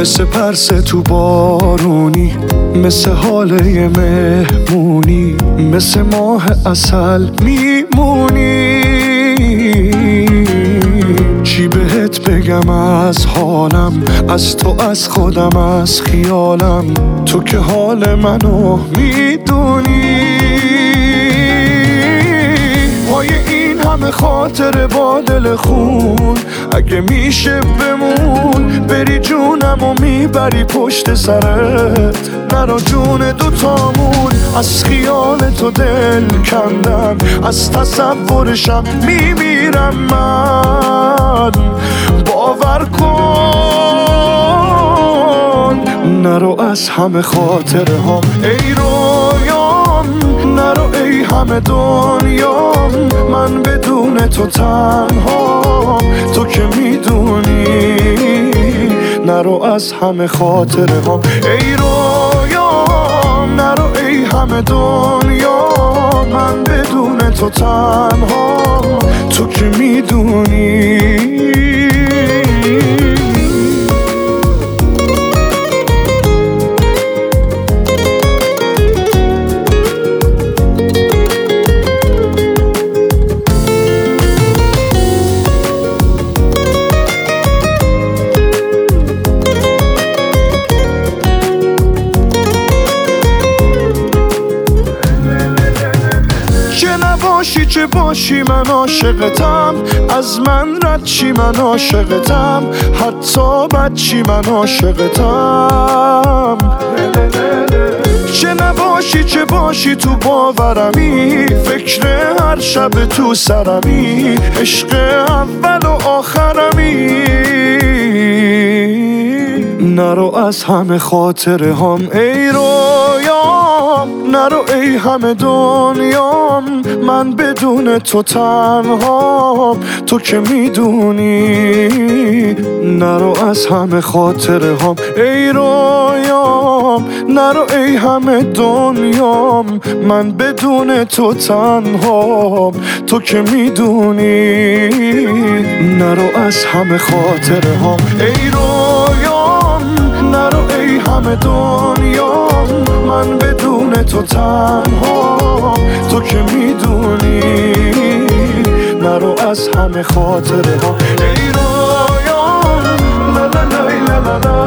مثل پرس تو بارونی مثل حاله مهمونی مثل ماه اصل میمونی. چی بهت بگم از حالم از تو از خودم از خیالم؟ تو که حال منو می‌دونی. خاطر با دل خون. اگه میشه بمون بری جونم و می‌بری پشت سرت. نرا جون دوتامون از خیال تو دل کندم از تصورشم میمیرم من. باور کن نرو از همه خاطره هم ای رویام نرو ای همه دنیام من بدون تو تنها. تو که می‌دونی نرو از همه خاطره هم ای رویام نرو ای همه دنیا من بدون تو تنها. تو که می‌دونی نباشی چه باشی من عاشقتم. از من رد چی من عاشقتم. حتی چی من عاشقتم. چه نباشی چه باشی تو باورمی. فکر هر شب تو سرمی. عشق اول و آخرمی. نرو از همه خاطره هم ای رویام نرو ای همه دنیام من بدون تو تنها تو که می‌دونی نرو از همه خاطره هم ای رویام نرو ای همه دنیام. من بدون تو تنها تو که می‌دونی نرو از همه خاطره هم ای رویام نرو ای همه دنیام. تو تنها تو که می‌دونی نرو از همه خاطره ها ای لا لا لا لا.